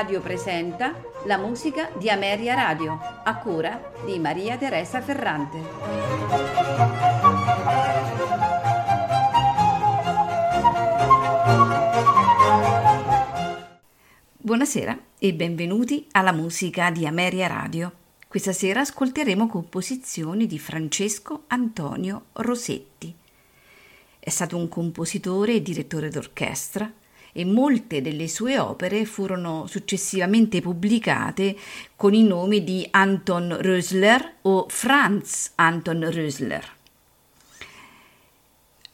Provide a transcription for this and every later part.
Radio presenta la musica di Ameria Radio, a cura di Maria Teresa Ferrante. Buonasera e benvenuti alla musica di Ameria Radio. Questa sera ascolteremo composizioni di Francesco Antonio Rosetti. È stato un compositore e direttore d'orchestra, e molte delle sue opere furono successivamente pubblicate con i nomi di Anton Rösler o Franz Anton Rösler.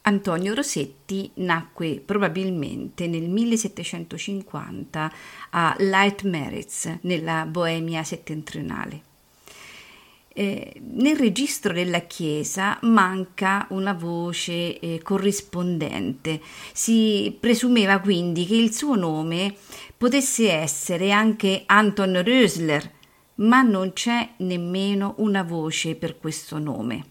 Antonio Rossetti nacque probabilmente nel 1750 a Leitmeritz, nella Boemia settentrionale. Eh, nel registro della Chiesa manca una voce eh, corrispondente. Si presumeva quindi che il suo nome potesse essere anche Anton Rösler, ma non c'è nemmeno una voce per questo nome.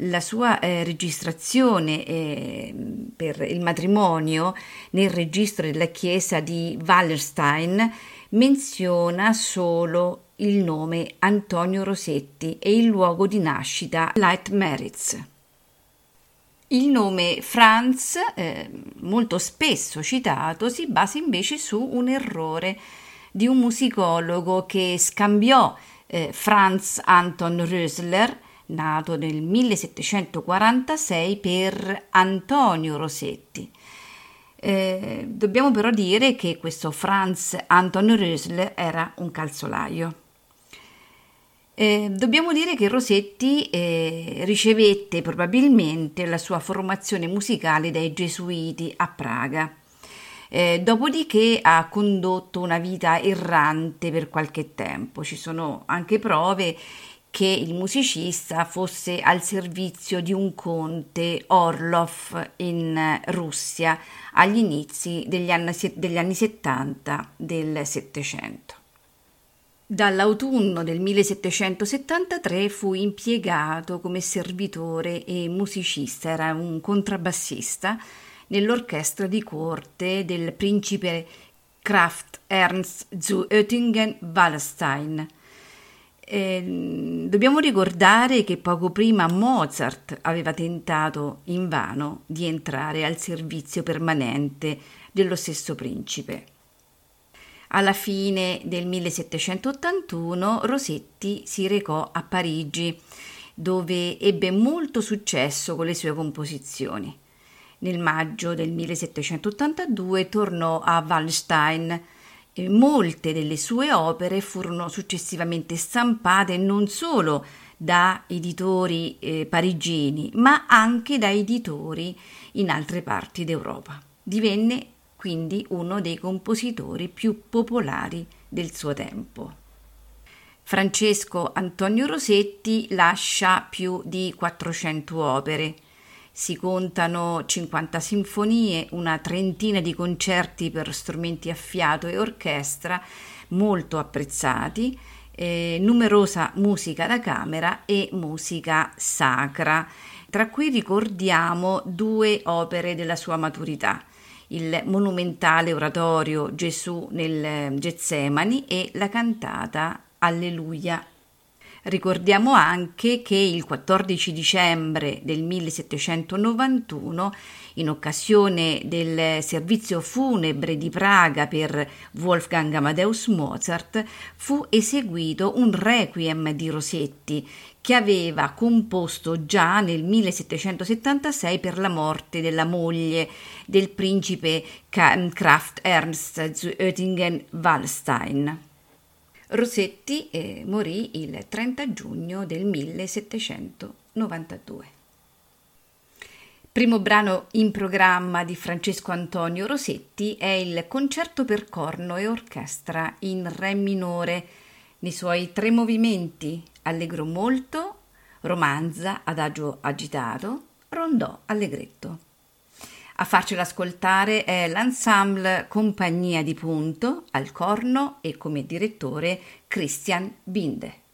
La sua eh, registrazione eh, per il matrimonio nel registro della chiesa di Wallerstein menziona solo il nome Antonio Rosetti e il luogo di nascita Leitmeritz. Il nome Franz, eh, molto spesso citato, si basa invece su un errore di un musicologo che scambiò eh, Franz Anton Rösler, nato nel 1746, per Antonio Rosetti. Eh, dobbiamo però dire che questo Franz Anton Rösler era un calzolaio. Eh, dobbiamo dire che Rosetti eh, ricevette probabilmente la sua formazione musicale dai gesuiti a Praga. Eh, dopodiché ha condotto una vita errante per qualche tempo. Ci sono anche prove che il musicista fosse al servizio di un conte Orlov in Russia agli inizi degli anni, degli anni 70 del Settecento. Dall'autunno del 1773 fu impiegato come servitore e musicista, era un contrabbassista nell'orchestra di corte del principe Kraft Ernst zu Oettingen-Wallerstein. Eh, dobbiamo ricordare che poco prima Mozart aveva tentato invano di entrare al servizio permanente dello stesso principe. Alla fine del 1781 Rosetti si recò a Parigi, dove ebbe molto successo con le sue composizioni. Nel maggio del 1782 tornò a Wallstein e molte delle sue opere furono successivamente stampate non solo da editori eh, parigini, ma anche da editori in altre parti d'Europa. Divenne quindi uno dei compositori più popolari del suo tempo. Francesco Antonio Rosetti lascia più di 400 opere. Si contano 50 sinfonie, una trentina di concerti per strumenti a fiato e orchestra, molto apprezzati, eh, numerosa musica da camera e musica sacra, tra cui ricordiamo due opere della sua maturità il monumentale oratorio Gesù nel Getsemani e la cantata Alleluia. Ricordiamo anche che il 14 dicembre del 1791, in occasione del servizio funebre di Praga per Wolfgang Amadeus Mozart, fu eseguito un requiem di Rosetti che aveva composto già nel 1776 per la morte della moglie del principe Kraft Ernst zu Oettingen-Wallstein. Rossetti eh, morì il 30 giugno del 1792. Primo brano in programma di Francesco Antonio Rossetti è il concerto per corno e orchestra in Re minore nei suoi tre movimenti allegro molto, romanza, adagio agitato, rondò allegretto. A farcela ascoltare è l'ensemble Compagnia di Punto al corno e come direttore Christian Binde.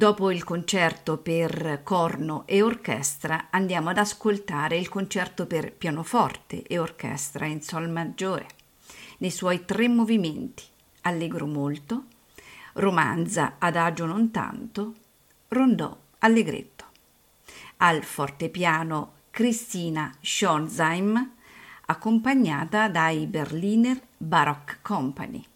Dopo il concerto per corno e orchestra andiamo ad ascoltare il concerto per pianoforte e orchestra in sol maggiore, nei suoi tre movimenti, allegro molto, romanza adagio non tanto, rondò allegretto. Al fortepiano Christina Schonzheim, accompagnata dai Berliner Baroque Company.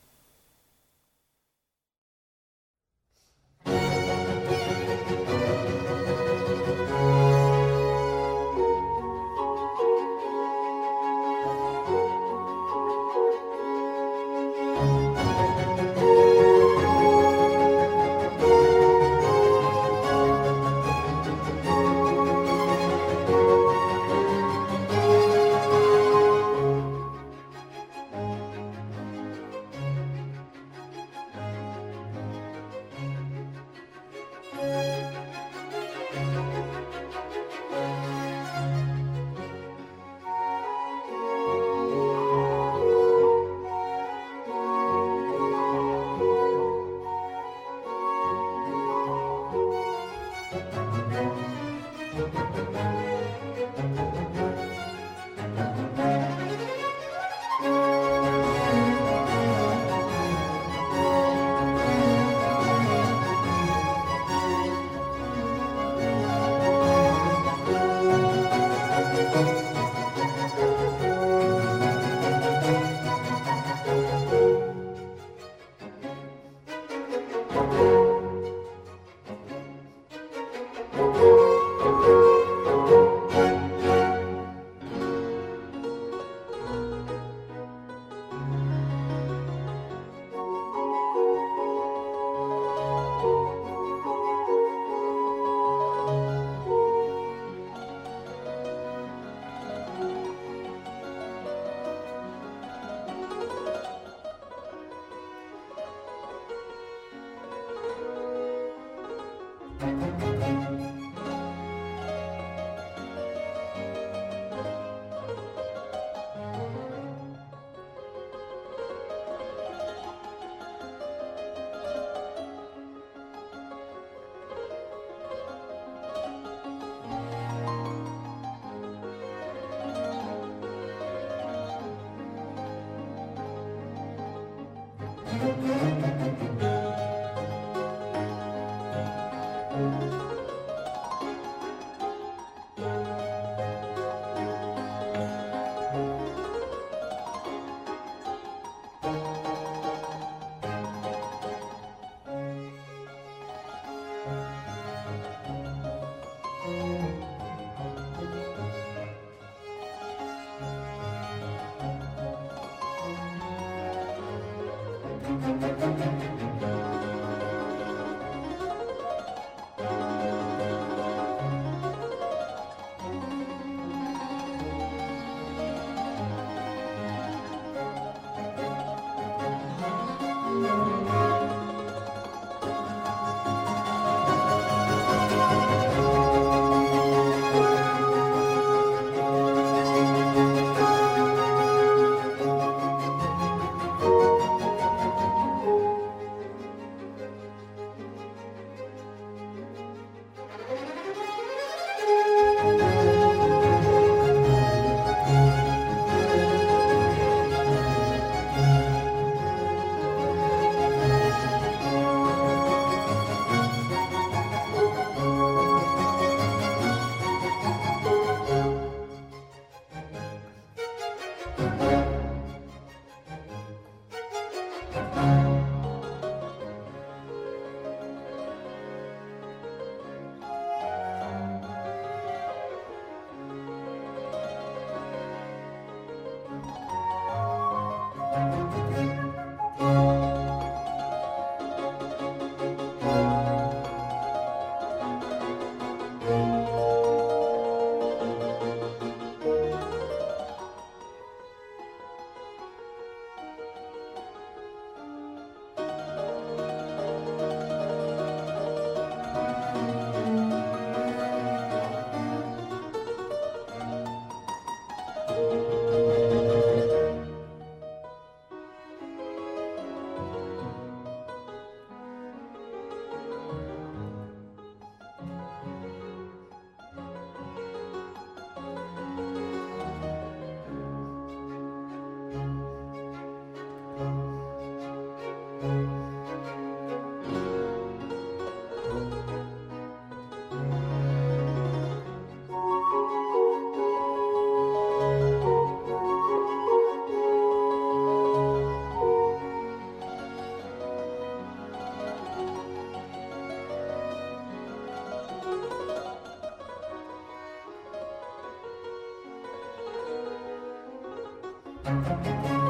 Música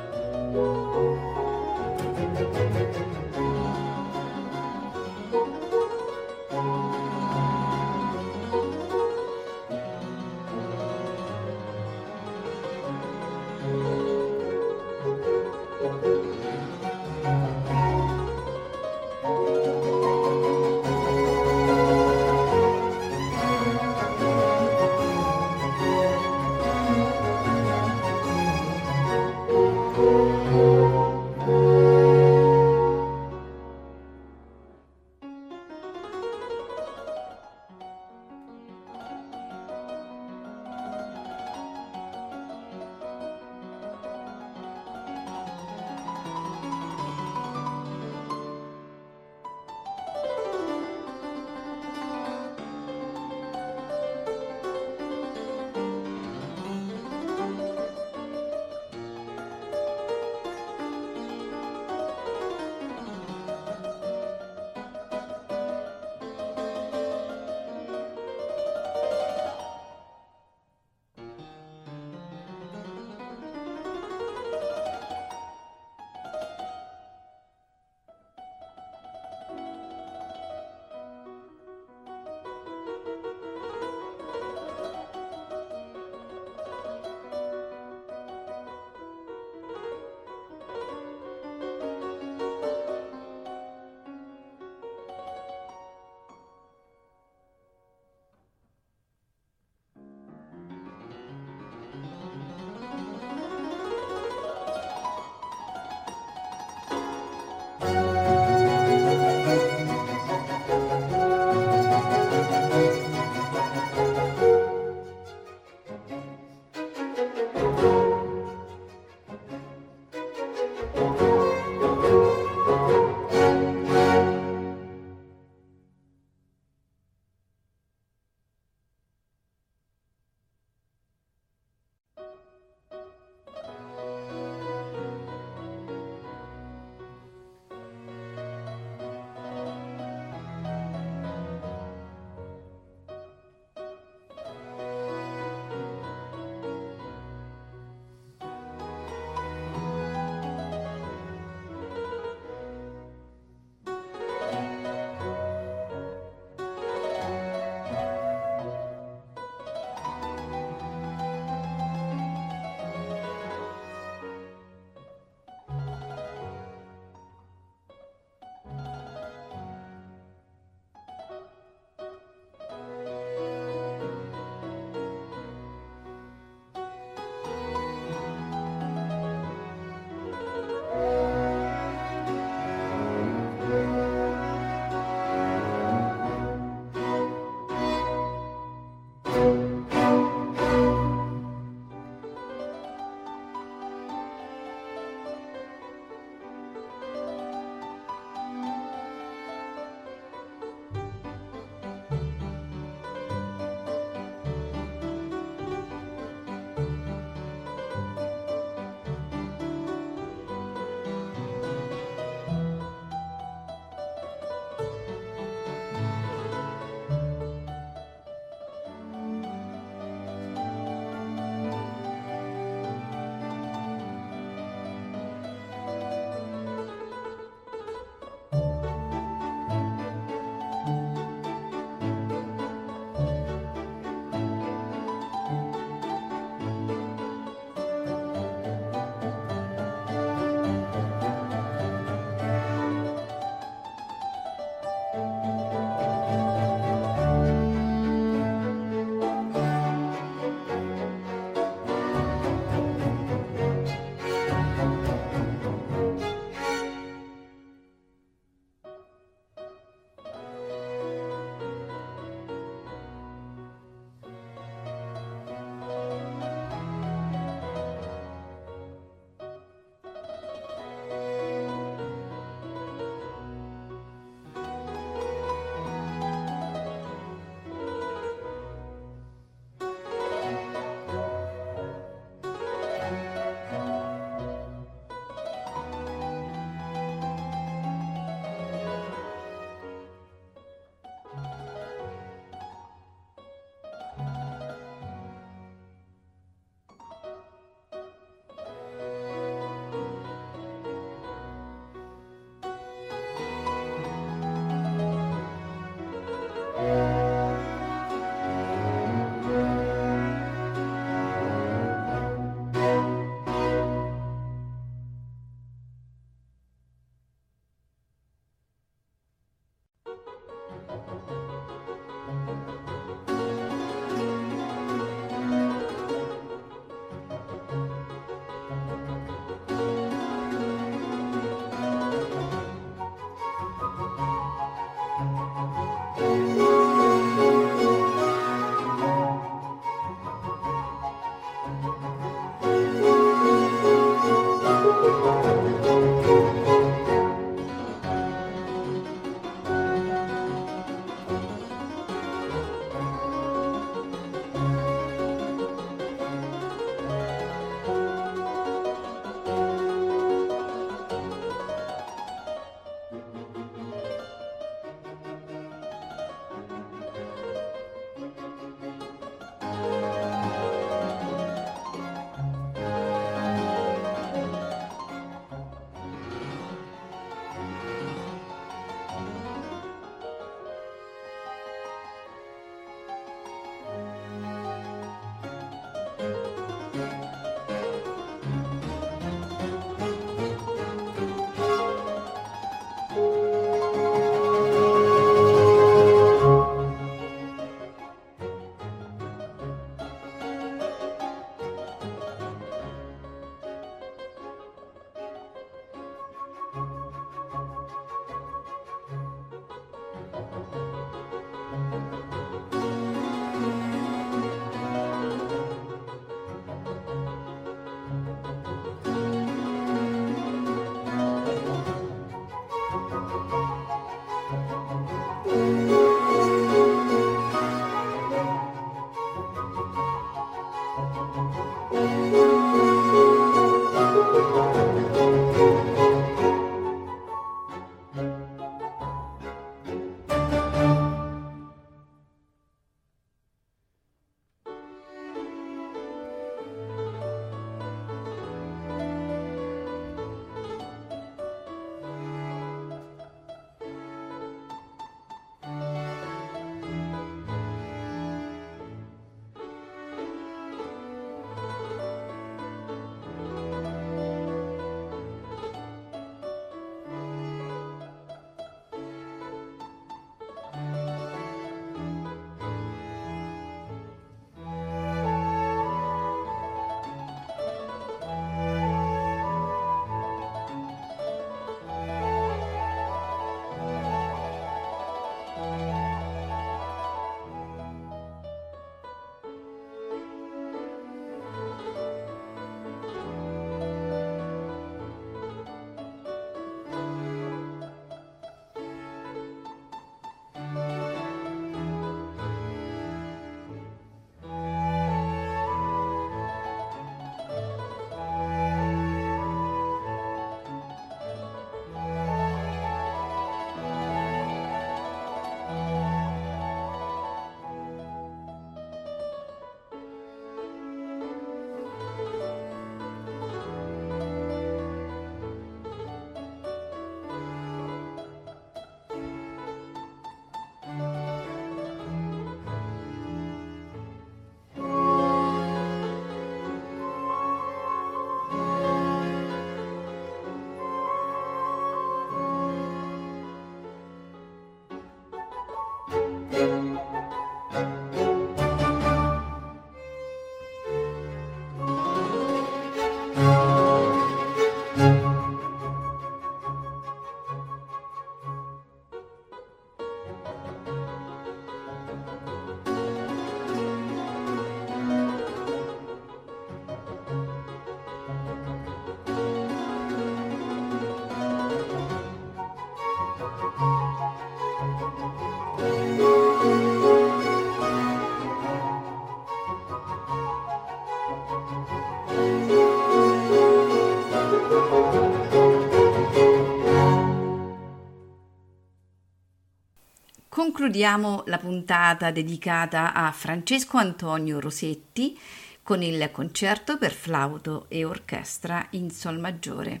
concludiamo la puntata dedicata a Francesco Antonio Rosetti con il concerto per flauto e orchestra in Sol maggiore.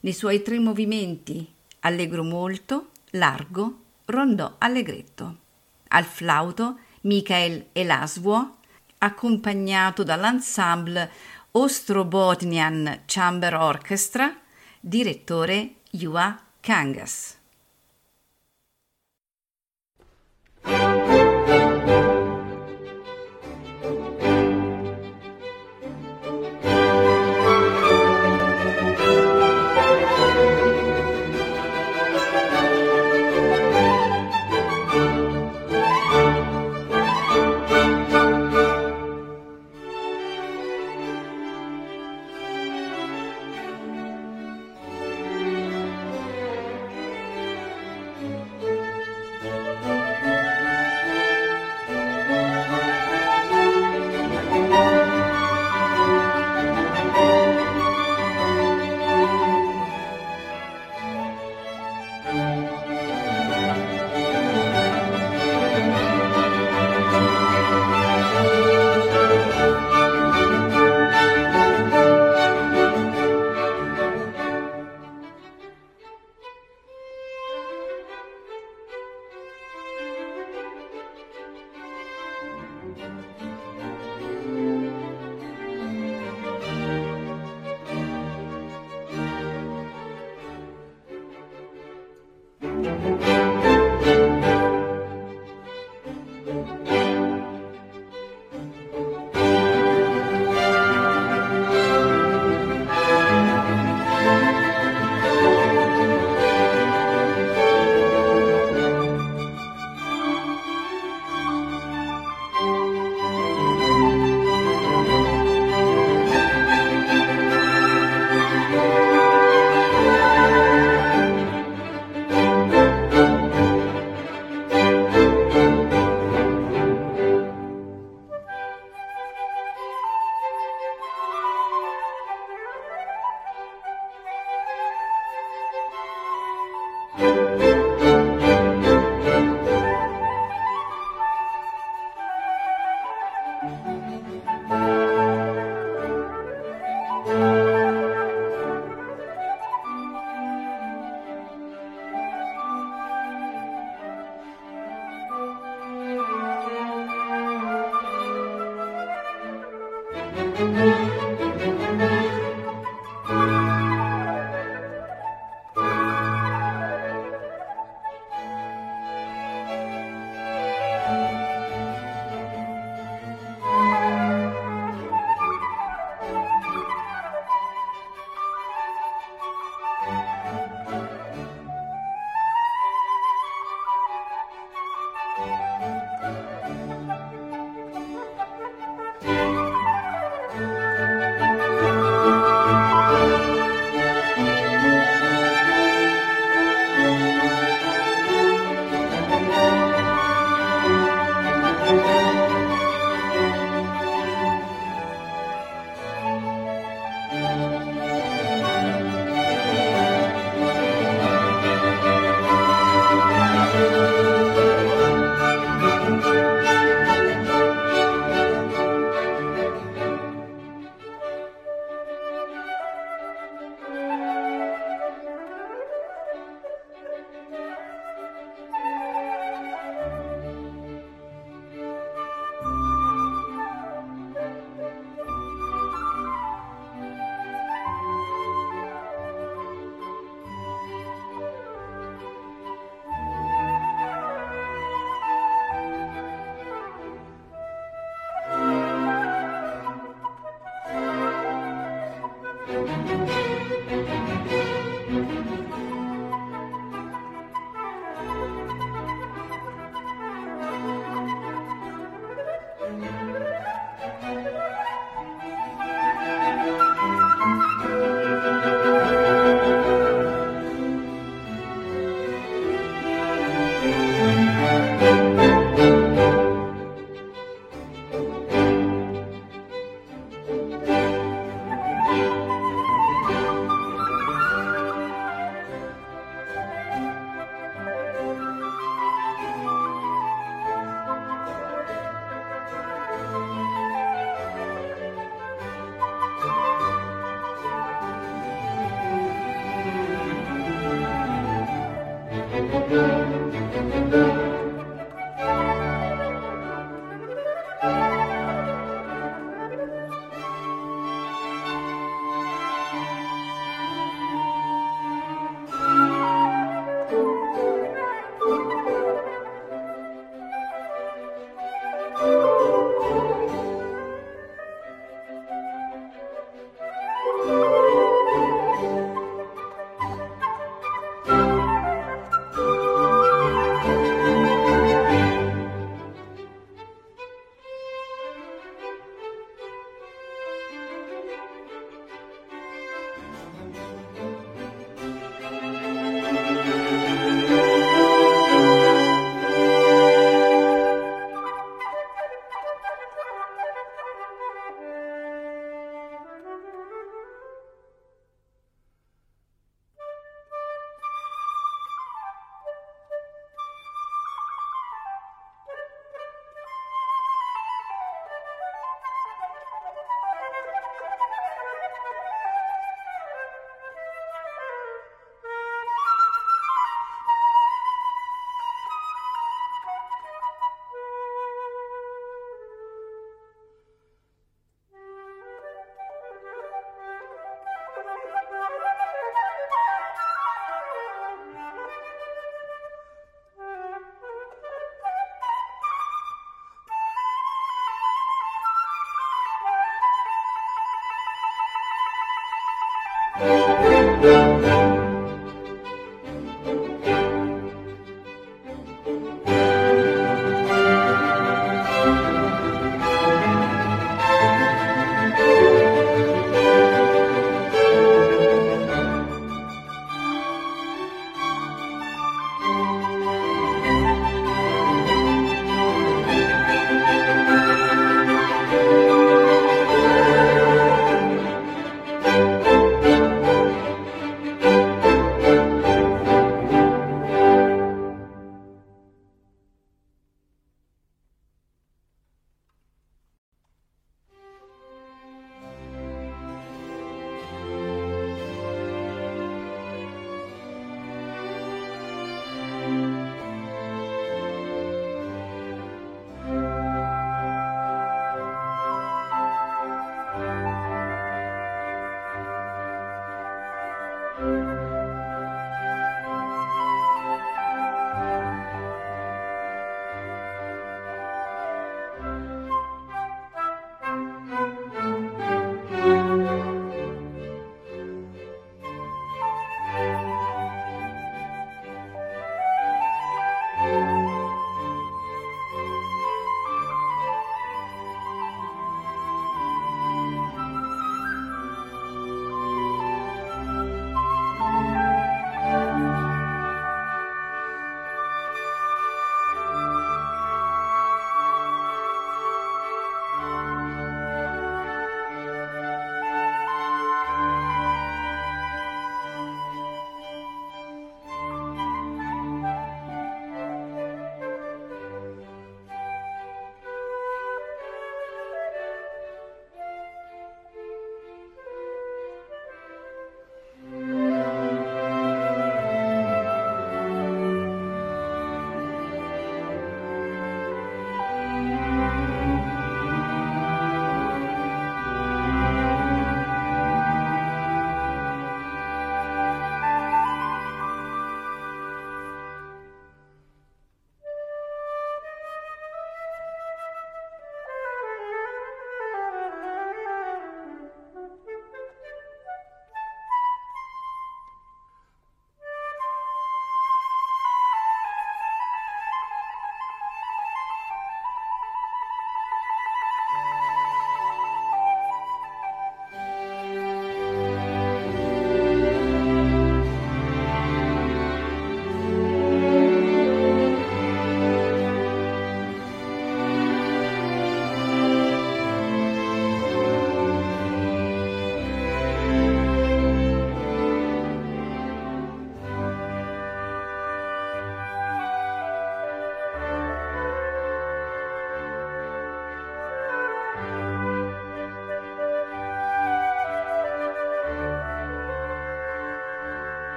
Nei suoi tre movimenti, allegro molto, largo, rondò allegretto. Al flauto Michael Elaswo, accompagnato dall'ensemble Ostrobotnian Chamber Orchestra, direttore Yua Kangas.